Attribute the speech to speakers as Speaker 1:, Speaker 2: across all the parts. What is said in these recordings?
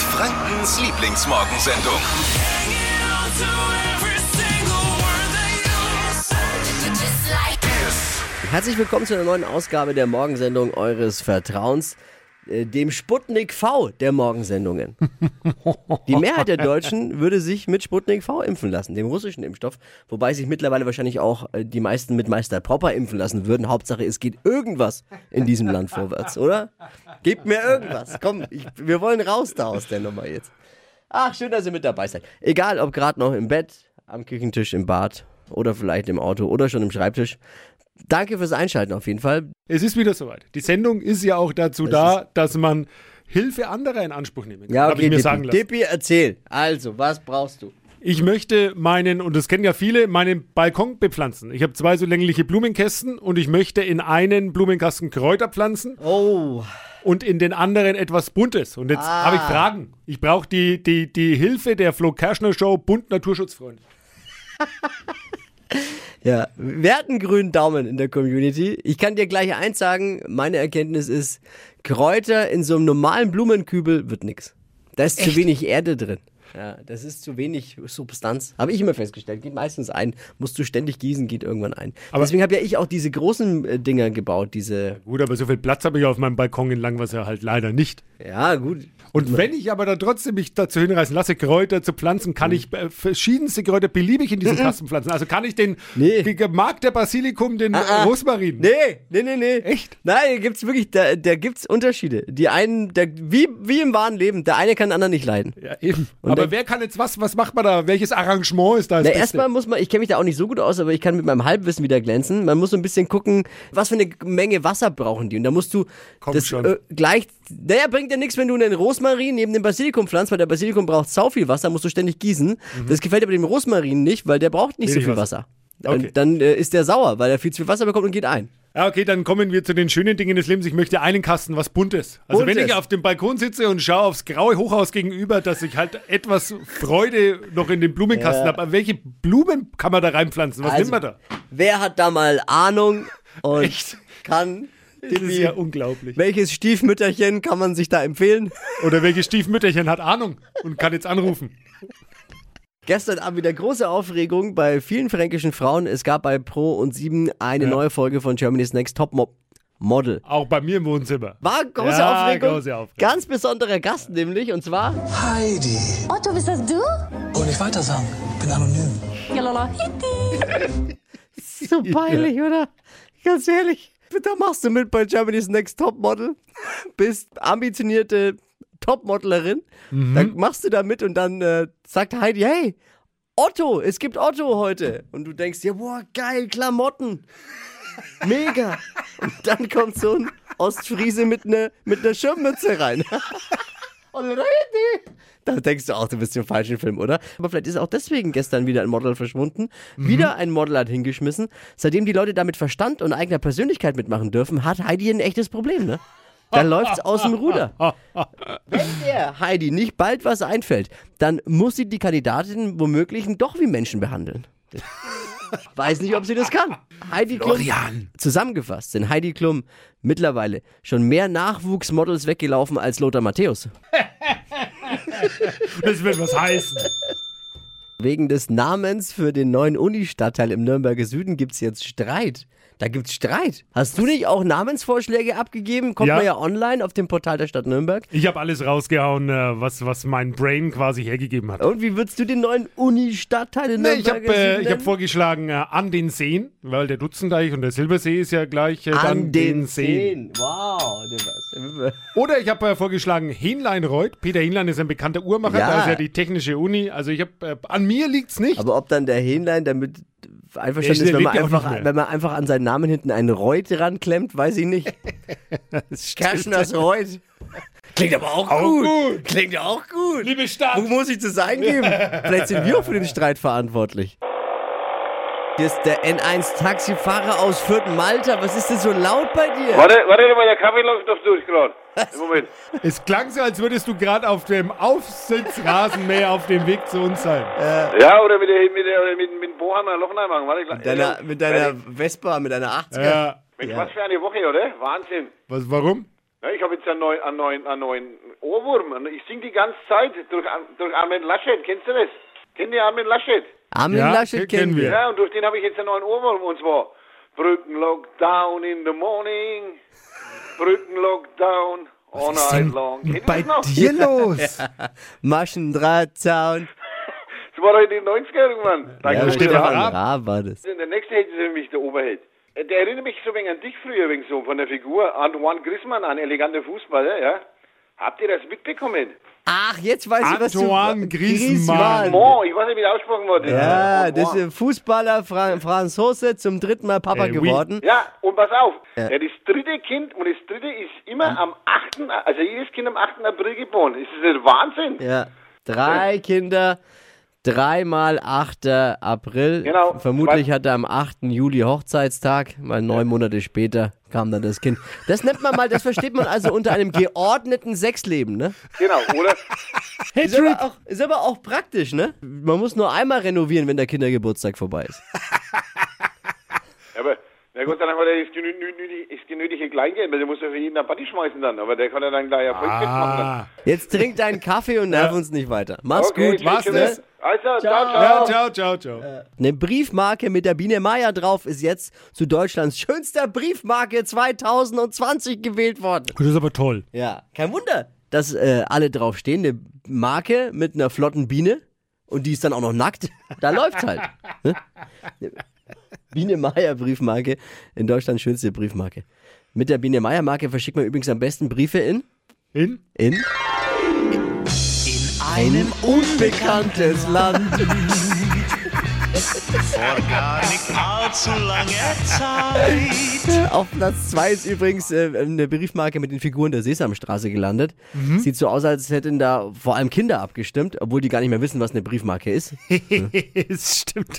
Speaker 1: Frankens Lieblingsmorgensendung.
Speaker 2: Herzlich willkommen zu einer neuen Ausgabe der Morgensendung eures Vertrauens, dem Sputnik V der Morgensendungen. Die Mehrheit der Deutschen würde sich mit Sputnik V impfen lassen, dem russischen Impfstoff, wobei sich mittlerweile wahrscheinlich auch äh, die meisten mit Meister Popper impfen lassen würden. Hauptsache, es geht irgendwas in diesem Land vorwärts, oder? Gebt mir irgendwas. Komm, ich, wir wollen raus da aus der Nummer jetzt. Ach, schön, dass ihr mit dabei seid. Egal, ob gerade noch im Bett, am Küchentisch, im Bad oder vielleicht im Auto oder schon im Schreibtisch. Danke fürs Einschalten auf jeden Fall.
Speaker 3: Es ist wieder soweit. Die Sendung ist ja auch dazu da, dass man Hilfe anderer in Anspruch nehmen kann.
Speaker 2: Ja,
Speaker 3: Hab
Speaker 2: okay,
Speaker 3: ich mir
Speaker 2: Dippi,
Speaker 3: sagen lassen.
Speaker 2: Dippi, erzähl. Also, was brauchst du?
Speaker 3: Ich möchte meinen, und das kennen ja viele, meinen Balkon bepflanzen. Ich habe zwei so längliche Blumenkästen und ich möchte in einen Blumenkasten Kräuter pflanzen
Speaker 2: Oh,
Speaker 3: und in den anderen etwas Buntes. Und jetzt
Speaker 2: Ah.
Speaker 3: habe ich Fragen. Ich brauche die, die, die Hilfe der Flo Kerschner Show Bund Naturschutzfreunde.
Speaker 2: ja. Wir hatten einen grünen Daumen in der Community. Ich kann dir gleich eins sagen, meine Erkenntnis ist, Kräuter in so einem normalen Blumenkübel wird nix. Da ist zu wenig Erde drin. Ja, das ist zu wenig Substanz. Habe ich immer festgestellt. Geht meistens ein. Musst du ständig gießen, geht irgendwann ein.
Speaker 3: Aber-
Speaker 2: Deswegen habe ja ich auch diese großen äh, Dinger gebaut. Diese,
Speaker 3: Gut, aber so viel Platz habe ich auf meinem Balkon in Langwasser halt leider nicht.
Speaker 2: Ja gut.
Speaker 3: Und wenn ich aber dann trotzdem mich dazu hinreißen lasse, Kräuter zu pflanzen,
Speaker 2: Mhm.
Speaker 3: kann ich äh, verschiedenste Kräuter beliebig in diesen Kasten pflanzen. Also kann ich den
Speaker 2: Nee.
Speaker 3: wie Mark der Basilikum, den
Speaker 2: Ah, ah.
Speaker 3: Rosmarin.
Speaker 2: Nee, nee, nee, nee.
Speaker 3: Echt?
Speaker 2: Nein, da gibt's wirklich, da, da gibt's Unterschiede. Die einen, der, wie, wie im wahren Leben, der eine kann den anderen nicht leiden.
Speaker 3: Ja, eben.
Speaker 2: Und
Speaker 3: aber
Speaker 2: dann-
Speaker 3: wer kann jetzt was? Was macht man da? Welches Arrangement ist da
Speaker 2: Na, erstmal muss man, ich kenne mich da auch nicht so gut aus, aber ich kann mit meinem Halbwissen wieder glänzen. Man muss so ein bisschen gucken, was für eine Menge Wasser brauchen die. Und da musst du
Speaker 3: Komm
Speaker 2: das
Speaker 3: schon.
Speaker 2: Äh, gleich, naja, bringt ja nichts, wenn du einen Rosmarin neben dem Basilikum pflanzt, weil der Basilikum braucht sau viel Wasser, musst du ständig gießen. Das gefällt aber dem Rosmarin nicht, weil der braucht nicht so
Speaker 3: Mhm. Wenig
Speaker 2: viel
Speaker 3: Wasser.
Speaker 2: Wasser.
Speaker 3: Okay.
Speaker 2: Und dann äh, ist der sauer, weil er viel zu viel Wasser bekommt und geht ein.
Speaker 3: Ja, okay, dann kommen wir zu den schönen Dingen des Lebens. Ich möchte einen Kasten, was Buntes. Also wenn
Speaker 2: Buntes.
Speaker 3: ich auf dem Balkon sitze und schaue aufs graue Hochhaus gegenüber, dass ich halt etwas Freude noch in den Blumenkasten
Speaker 2: Ja.
Speaker 3: habe. Aber welche Blumen kann man da reinpflanzen? Was
Speaker 2: Also,
Speaker 3: nimmt man da?
Speaker 2: Wer hat da mal Ahnung und
Speaker 3: Echt?
Speaker 2: kann,
Speaker 3: Das ist ja unglaublich.
Speaker 2: welches Stiefmütterchen kann man sich da empfehlen?
Speaker 3: Oder welche Stiefmütterchen hat Ahnung und kann jetzt anrufen?
Speaker 2: Gestern Abend wieder große Aufregung bei vielen fränkischen Frauen. Es gab bei Pro und 7 eine
Speaker 3: Ja.
Speaker 2: neue Folge von Germany's Next Top Mo Model.
Speaker 3: Auch bei mir im Wohnzimmer.
Speaker 2: War große
Speaker 3: Ja,
Speaker 2: Aufregung.
Speaker 3: große Aufregung.
Speaker 2: Ganz besonderer Gast nämlich und zwar
Speaker 4: Heidi.
Speaker 5: Otto, bist das du?
Speaker 4: Und nicht weiter sagen. Bin anonym.
Speaker 5: Jalala, hitti.
Speaker 2: so peinlich, oder? Ganz ehrlich. Da machst du mit bei Germany's Next Top Model. Bist ambitionierte Topmodelerin. Dann machst du da mit und dann äh, sagt Heidi, hey, Otto, es gibt Otto heute. Und du denkst dir, boah, geil, Klamotten. Mega. Und dann kommt so ein Ostfriese mit einer mit ner Schirmmütze rein. Heidi. Da denkst du auch, du bist im falschen Film, oder? Aber vielleicht ist auch deswegen gestern wieder ein Model verschwunden. Wieder ein Model hat hingeschmissen. Seitdem die Leute damit Verstand und eigener Persönlichkeit mitmachen dürfen, hat Heidi ein echtes Problem, ne? Da läuft's aus dem Ruder. Wenn der Heidi nicht bald was einfällt, dann muss sie die Kandidatin womöglich doch wie Menschen behandeln. Weiß nicht, ob sie das kann. Heidi Klum, zusammengefasst sind Heidi Klum mittlerweile schon mehr Nachwuchsmodels weggelaufen als Lothar Matthäus.
Speaker 3: Das wird was heißen.
Speaker 2: Wegen des Namens für den neuen Uni-Stadtteil im Nürnberger Süden gibt's jetzt Streit. Da gibt's Streit. Hast du nicht auch Namensvorschläge abgegeben? Kommt
Speaker 3: Ja.
Speaker 2: man ja online auf dem Portal der Stadt Nürnberg.
Speaker 3: Ich habe alles rausgehauen, äh, was, was mein Brain quasi hergegeben hat.
Speaker 2: Und wie würdest du den neuen Uni-Stadtteil in
Speaker 3: Nee, ich habe äh, ich hab vorgeschlagen äh, an den Seen, weil der Dutzendeich und der Silbersee ist ja gleich äh,
Speaker 2: An den Seen. Wow. du was.
Speaker 3: Oder ich habe äh, vorgeschlagen Hähnleinreuth. Peter Hähnlein ist ein bekannter Uhrmacher,
Speaker 2: Ja.
Speaker 3: da ist ja die technische Uni. Also ich habe äh, an mir liegt's nicht.
Speaker 2: Aber ob dann der Hähnlein damit einverstanden ist, wenn man, einfach, wenn man einfach an seinen Namen hinten einen Reut ranklemmt, weiß ich nicht. Kerschners Reut. Klingt aber auch,
Speaker 3: Auch
Speaker 2: gut.
Speaker 3: gut.
Speaker 2: Klingt ja auch gut.
Speaker 3: Liebe Stadt.
Speaker 2: Wo muss ich das eingeben? Vielleicht sind wir auch für den Streit verantwortlich. Hier ist der N1-Taxifahrer aus Fürth Malta. Was ist denn so laut bei dir?
Speaker 6: Warte, warte mal, der Kaffee läuft doch durch gerade. Moment.
Speaker 3: Es klang so, als würdest du gerade auf dem Aufsitzrasenmäher auf dem Weg zu uns sein.
Speaker 6: Ja, oder mit, der, mit, der, oder mit, mit Lochenheim machen. Warte,
Speaker 2: Mit deiner, mit deiner Vespa, mit deiner 80er.
Speaker 3: Ja.
Speaker 6: Mensch,
Speaker 2: Ja.
Speaker 6: was für eine Woche, oder? Wahnsinn.
Speaker 3: Was, warum?
Speaker 6: Ja, ich habe jetzt einen neuen, einen neuen, einen neuen Ohrwurm. Ich sing die ganze Zeit durch, durch Armin Laschet. Kennst du das? Kennt ihr Armin Laschet?
Speaker 2: Armin
Speaker 3: Ja,
Speaker 2: Laschet
Speaker 3: kennen
Speaker 2: wir.
Speaker 6: Ja, und durch den habe ich jetzt einen neuen Ohrwurm. Und zwar Brückenlockdown in the morning. Brückenlockdown all
Speaker 3: Was ist
Speaker 6: night
Speaker 3: denn
Speaker 6: long. Kennt ihr
Speaker 3: bei dir los?
Speaker 2: Maschendrahtzaun.
Speaker 6: Das war doch in den 90er irgendwann. Da
Speaker 2: Ja,
Speaker 3: steht
Speaker 6: wieder
Speaker 3: aber
Speaker 6: an.
Speaker 3: ab.
Speaker 2: Ra war das.
Speaker 6: Der nächste hätte nämlich der Oberheld. Äh, Der erinnert mich so ein wenig an dich früher, wegen so von der Figur. Antoine Griezmann, ein eleganter Fußballer, ja. Habt ihr das mitbekommen?
Speaker 2: Ach, jetzt weiß ich, was du...
Speaker 3: Antoine Griezmann.
Speaker 6: Mo, ich weiß nicht, wie der ausgesprochen wurde.
Speaker 2: Ja,
Speaker 6: Antoine.
Speaker 2: das ist ein Fußballer, Fra Franzose, zum dritten Mal Papa
Speaker 3: Äh, oui.
Speaker 2: geworden.
Speaker 6: Ja, und pass auf,
Speaker 2: Ja.
Speaker 6: ja. das dritte Kind, und das dritte ist immer am 8., also jedes Kind am 8. April geboren. Ist das nicht Wahnsinn?
Speaker 2: Ja. Drei Kinder, dreimal 8. April.
Speaker 6: Genau.
Speaker 2: Vermutlich hat er am 8. Juli Hochzeitstag, weil neun Monate später kam dann das Kind. Das nennt man mal, das versteht man also unter einem geordneten Sexleben, ne?
Speaker 6: Genau, oder?
Speaker 3: Hey,
Speaker 2: Ist aber, auch, ist aber auch praktisch, ne? Man muss nur einmal renovieren, wenn der Kindergeburtstag vorbei ist.
Speaker 6: Gott sei Dank hat er das, das genötige Kleingeld, weil der muss ja für jeden eine Party schmeißen dann, aber der kann ja dann gleich Erfolg machen. Dann.
Speaker 3: Ah.
Speaker 2: Jetzt trink deinen Kaffee und nerv uns nicht weiter. Mach's
Speaker 6: Okay,
Speaker 2: gut.
Speaker 3: denn?
Speaker 6: tschüss. Also, ciao,
Speaker 2: Ciao.
Speaker 6: ciao.
Speaker 3: Ja, ciao, ciao, ciao.
Speaker 2: Eine Briefmarke mit der Biene Meier drauf ist jetzt zu Deutschlands schönster Briefmarke 2020 gewählt worden.
Speaker 3: Das ist aber toll.
Speaker 2: Ja, kein Wunder, dass äh, alle drauf stehen. Eine Marke mit einer flotten Biene und die ist dann auch noch nackt. Da läuft's halt. Ne? Biene Meier Briefmarke, in Deutschland schönste Briefmarke. Mit der Biene Meier Marke verschickt man übrigens am besten Briefe in
Speaker 3: In?
Speaker 2: in einem unbekanntes Land.
Speaker 7: Gar nicht allzu lange Zeit.
Speaker 2: Auf Platz 2 ist übrigens äh, eine Briefmarke mit den Figuren der Sesamstraße gelandet. Sieht so aus, als hätten da vor allem Kinder abgestimmt, obwohl die gar nicht mehr wissen, was eine Briefmarke ist.
Speaker 3: es stimmt.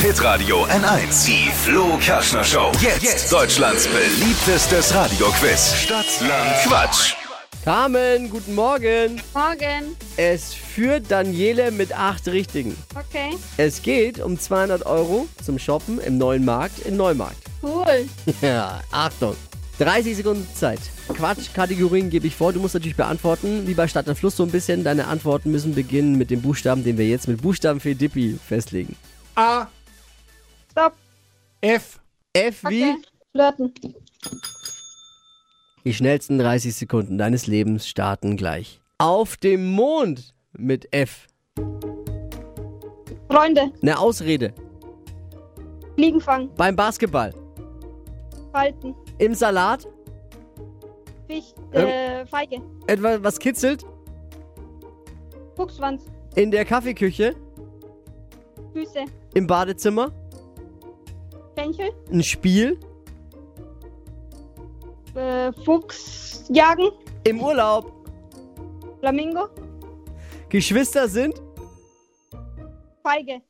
Speaker 1: Hitradio N1. Die Flo Kerschner Show. Jetzt, Deutschlands beliebtestes Radioquiz. Stadt, Land, Quatsch.
Speaker 2: Carmen, guten Morgen.
Speaker 5: Morgen.
Speaker 2: Es führt Daniele mit acht Richtigen.
Speaker 5: Okay.
Speaker 2: Es geht um 200 Euro zum Shoppen im neuen Markt in Neumarkt.
Speaker 5: Cool.
Speaker 2: Ja, Achtung. 30 Sekunden Zeit. Quatsch-Kategorien gebe ich vor. Du musst natürlich beantworten, wie bei Stadt und Fluss so ein bisschen. Deine Antworten müssen beginnen mit dem Buchstaben, den wir jetzt mit Buchstaben für Dippi festlegen.
Speaker 3: A,
Speaker 5: Stopp.
Speaker 3: F,
Speaker 2: F wie
Speaker 5: Okay. Flirten.
Speaker 2: die schnellsten 30 Sekunden deines Lebens starten gleich. Auf dem Mond mit F.
Speaker 5: Freunde.
Speaker 2: Eine Ausrede.
Speaker 5: Fliegen fangen.
Speaker 2: Beim Basketball.
Speaker 5: Falten.
Speaker 2: Im Salat.
Speaker 5: Fisch. Äh, Feige.
Speaker 2: Etwas, was kitzelt.
Speaker 5: Fuchsschwanz.
Speaker 2: In der Kaffeeküche.
Speaker 5: Füße.
Speaker 2: Im Badezimmer.
Speaker 5: Fenchel.
Speaker 2: Ein Spiel.
Speaker 5: Äh, Fuchs. Jagen.
Speaker 2: Im Urlaub.
Speaker 5: Flamingo.
Speaker 2: Geschwister sind.
Speaker 5: Feige.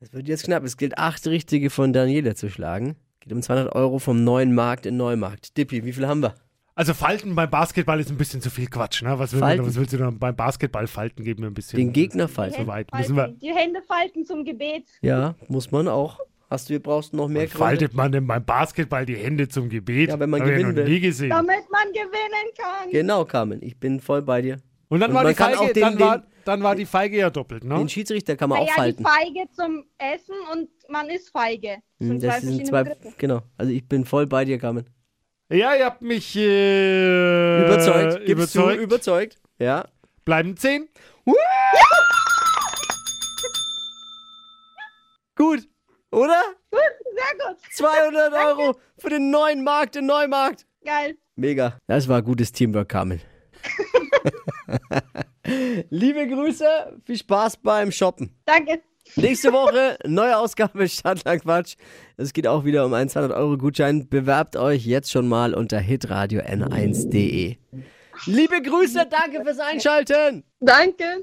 Speaker 2: Es wird jetzt knapp. Es gilt acht Richtige von Daniela zu schlagen. Geht um 200 Euro vom neuen Markt in Neumarkt. Dippi, wie viel haben wir?
Speaker 3: Also Falten beim Basketball ist ein bisschen zu viel Quatsch, ne? Was, will man,
Speaker 2: Falten?
Speaker 3: was willst du denn beim Basketball falten? Geben wir ein bisschen.
Speaker 2: Den Gegner falten.
Speaker 3: weit
Speaker 5: Falten.
Speaker 3: müssen wir.
Speaker 5: Die Hände falten zum Gebet.
Speaker 2: Ja, muss man auch. Hast du, brauchst du noch mehr Gründe?
Speaker 3: Faltet man denn beim Basketball die Hände zum Gebet?
Speaker 2: Ja, wenn man
Speaker 3: Hab ich ja
Speaker 2: gewinnen will.
Speaker 3: nie gesehen.
Speaker 5: Damit man gewinnen kann.
Speaker 2: Genau, Carmen. Ich bin voll bei dir.
Speaker 3: Und dann
Speaker 2: Und
Speaker 3: war
Speaker 2: man
Speaker 3: die
Speaker 2: kann
Speaker 3: Feige,
Speaker 2: auch den-
Speaker 3: dann, war,
Speaker 2: den-
Speaker 3: dann war die Feige ja doppelt, ne?
Speaker 2: Den Schiedsrichter kann man auch
Speaker 5: ja,
Speaker 2: falten.
Speaker 5: die Feige zum Essen und man ist feige. Das
Speaker 2: Hm,
Speaker 5: sind zwei
Speaker 2: Das sind
Speaker 5: verschiedene
Speaker 2: zwei,
Speaker 5: Begriffe.
Speaker 2: genau. Also ich bin voll bei dir, Carmen.
Speaker 3: Ja, ihr habt mich äh,
Speaker 2: Überzeugt. Gibst
Speaker 3: überzeugt.
Speaker 2: du überzeugt? Ja.
Speaker 3: Bleiben 10.
Speaker 2: Gut, oder?
Speaker 5: Gut, sehr gut.
Speaker 2: 200 Euro für den neuen Markt in Neumarkt.
Speaker 5: Geil.
Speaker 2: Mega. Das war gutes Teamwork, Carmen. Liebe Grüße, viel Spaß beim Shoppen.
Speaker 5: Danke.
Speaker 2: Nächste Woche neue Ausgabe Stadtland Quatsch. Es geht auch wieder um einen 200 Euro Gutschein. Bewerbt euch jetzt schon mal unter hitradio n1.de. Liebe Grüße, danke fürs Einschalten.
Speaker 5: Danke.